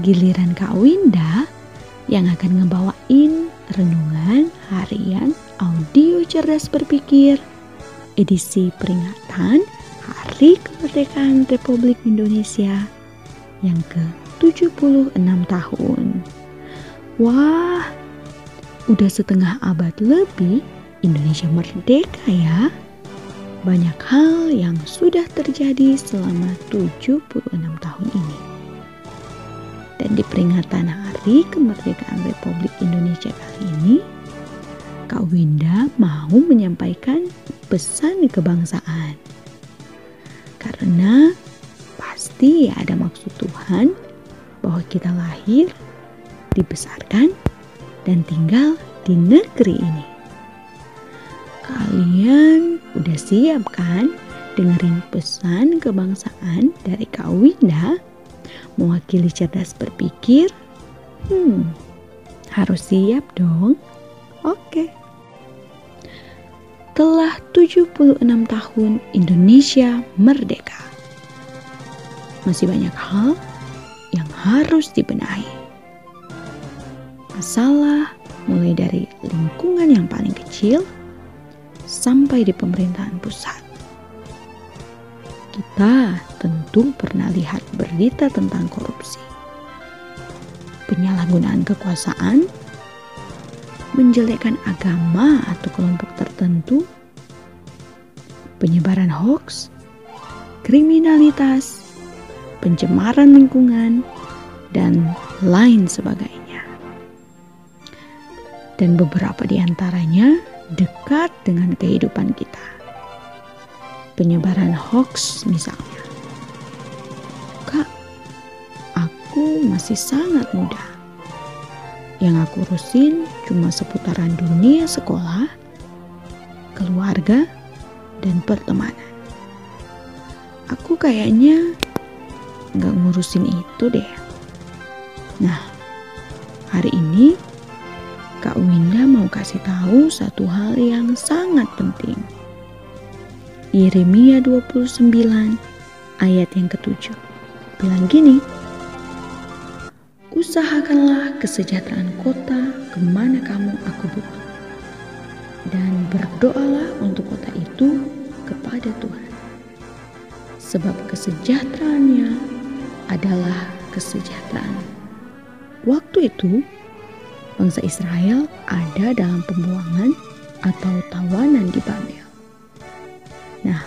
giliran Kak Winda yang akan ngebawain renungan harian audio cerdas berpikir edisi peringatan Hari Kemerdekaan Republik Indonesia yang ke-76 tahun. Wah, udah setengah abad lebih Indonesia merdeka ya. Banyak hal yang sudah terjadi selama 76 tahun ini. Di peringatan Hari Kemerdekaan Republik Indonesia kali ini, Kak Winda mau menyampaikan pesan kebangsaan. Karena pasti ada maksud Tuhan bahwa kita lahir, dibesarkan, dan tinggal di negeri ini. Kalian udah siap kan dengerin pesan kebangsaan dari Kak Winda mewakili cerdas berpikir? Hmm, harus siap dong. Oke. Telah 76 tahun Indonesia merdeka. Masih banyak hal yang harus dibenahi. Masalah mulai dari lingkungan yang paling kecil sampai di pemerintahan pusat. Kita tentu pernah lihat berita tentang korupsi, penyalahgunaan kekuasaan, menjelekkan agama atau kelompok tertentu, penyebaran hoax, kriminalitas, pencemaran lingkungan, dan lain sebagainya. Dan beberapa di antaranya dekat dengan kehidupan kita. Penyebaran hoax misalnya. Kak, aku masih sangat muda. Yang aku urusin cuma seputaran dunia sekolah, keluarga, dan pertemanan. Aku kayaknya nggak ngurusin itu deh. Nah, hari ini Kak Winda mau kasih tahu satu hal yang sangat penting. Yeremia 29 ayat yang ketujuh bilang gini, Usahakanlah kesejahteraan kota ke mana kamu aku bawa. Dan berdoalah untuk kota itu kepada Tuhan. Sebab kesejahteraannya adalah kesejahteraan. Waktu itu bangsa Israel ada dalam pembuangan atau tawanan di Babel. Nah,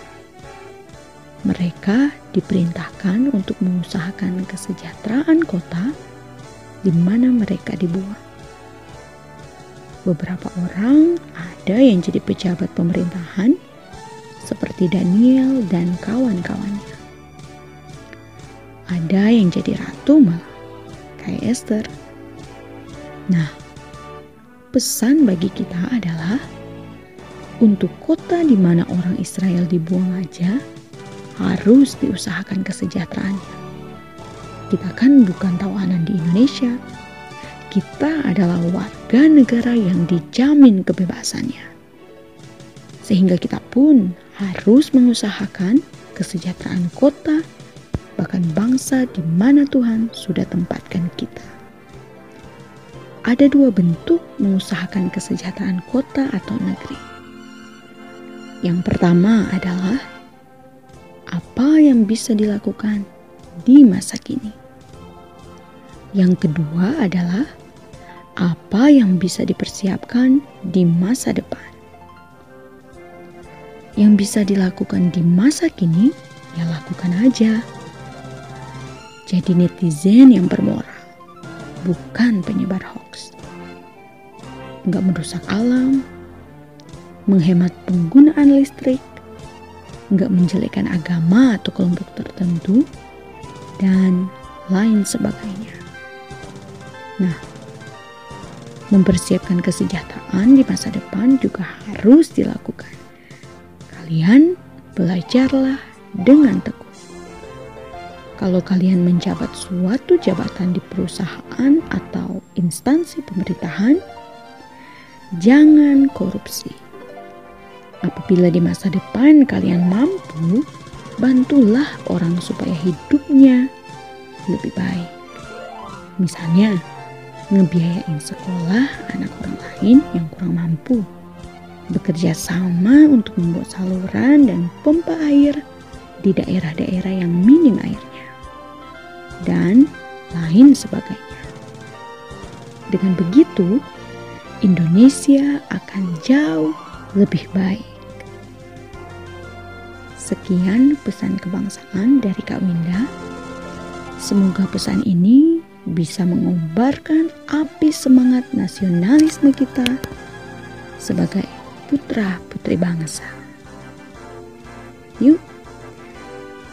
mereka diperintahkan untuk mengusahakan kesejahteraan kota di mana mereka dibuang. Beberapa orang ada yang jadi pejabat pemerintahan seperti Daniel dan kawan-kawannya. Ada yang jadi ratu malah kayak Esther. Nah, pesan bagi kita adalah untuk kota di mana orang Israel dibuang aja harus diusahakan kesejahteraannya. Kita kan bukan tawanan di Indonesia. Kita adalah warga negara yang dijamin kebebasannya. Sehingga kita pun harus mengusahakan kesejahteraan kota bahkan bangsa di mana Tuhan sudah tempatkan kita ada dua bentuk mengusahakan kesejahteraan kota atau negeri. Yang pertama adalah apa yang bisa dilakukan di masa kini. Yang kedua adalah apa yang bisa dipersiapkan di masa depan. Yang bisa dilakukan di masa kini, ya lakukan aja. Jadi netizen yang bermoral bukan penyebar hoax. Nggak merusak alam, menghemat penggunaan listrik, nggak menjelekkan agama atau kelompok tertentu, dan lain sebagainya. Nah, mempersiapkan kesejahteraan di masa depan juga harus dilakukan. Kalian belajarlah dengan tekun. Kalau kalian menjabat suatu jabatan di perusahaan atau instansi pemerintahan, jangan korupsi. Apabila di masa depan kalian mampu, bantulah orang supaya hidupnya lebih baik. Misalnya, ngebiayain sekolah anak orang lain yang kurang mampu. Bekerja sama untuk membuat saluran dan pompa air di daerah-daerah yang minim airnya. Dan lain sebagainya. Dengan begitu, Indonesia akan jauh lebih baik. Sekian pesan kebangsaan dari Kak Winda. Semoga pesan ini bisa mengobarkan api semangat nasionalisme kita sebagai putra-putri bangsa. Yuk,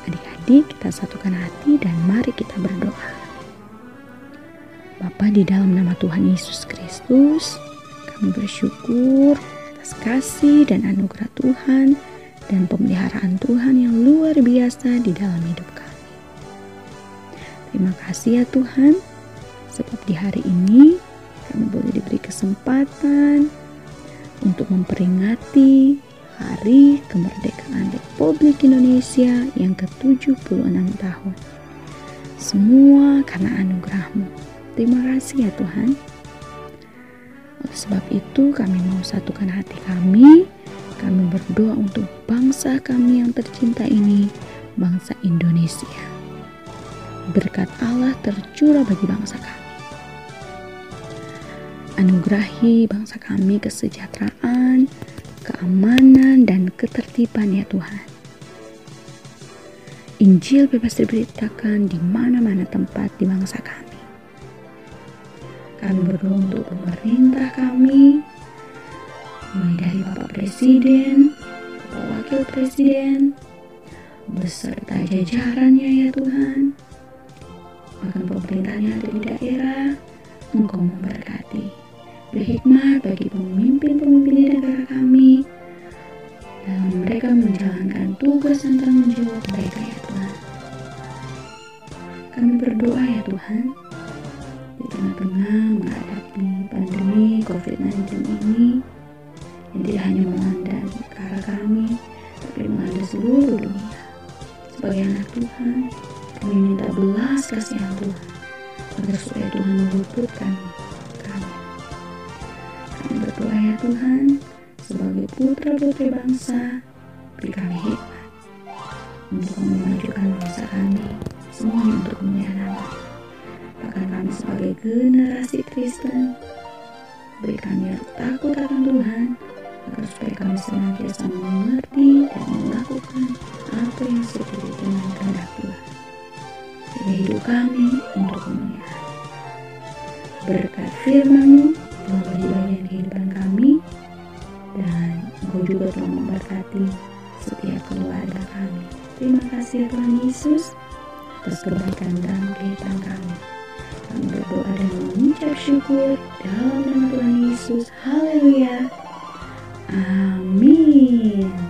adik-adik kita satukan hati dan mari kita berdoa. Bapa di dalam nama Tuhan Yesus Kristus, kami bersyukur atas kasih dan anugerah Tuhan dan pemeliharaan Tuhan yang luar biasa di dalam hidup kami. Terima kasih ya Tuhan, sebab di hari ini kami boleh diberi kesempatan untuk memperingati Hari Kemerdekaan Republik Indonesia yang ke-76 tahun. Semua karena anugerahmu. Terima kasih ya Tuhan. Oleh sebab itu kami mau satukan hati kami. Kami berdoa untuk bangsa kami yang tercinta ini, bangsa Indonesia berkat Allah tercurah bagi bangsa kami. Anugerahi bangsa kami kesejahteraan, keamanan, dan ketertiban ya Tuhan. Injil bebas diberitakan di mana-mana tempat di bangsa kami. Kami berdoa untuk pemerintah kami, mulai dari Bapak Presiden, Bapak Wakil Presiden, beserta jajarannya ya Tuhan, bahkan pemerintahan yang ada di daerah, Engkau memberkati. Berhikmat bagi pemimpin-pemimpin di negara kami dalam mereka menjalankan tugas dan tanggung jawab mereka ya Tuhan. Kami berdoa ya Tuhan, di tengah-tengah menghadapi pandemi COVID-19 ini yang tidak hanya melanda negara kami, tapi melanda seluruh dunia. Sebagai anak Tuhan, kami minta belas kasihan Tuhan agar supaya Tuhan meluputkan kami. Kami berdoa ya Tuhan, sebagai putra-putri bangsa, beri kami hikmat untuk memajukan bangsa kami, semuanya untuk kemuliaan nama. Bahkan kami sebagai generasi Kristen, beri kami takut akan Tuhan, agar supaya kami senantiasa mengerti dan melakukan apa yang sesuai dengan kehendak Tuhan hidup kami untuk kemuliaan. Berkat firman-Mu telah menjadi bagian kehidupan kami dan Engkau juga telah memberkati setiap keluarga kami. Terima kasih ya Tuhan Yesus atas kebaikan dalam kehidupan kami. Kami berdoa dan mengucap syukur dalam nama Tuhan Yesus. Haleluya. Amin.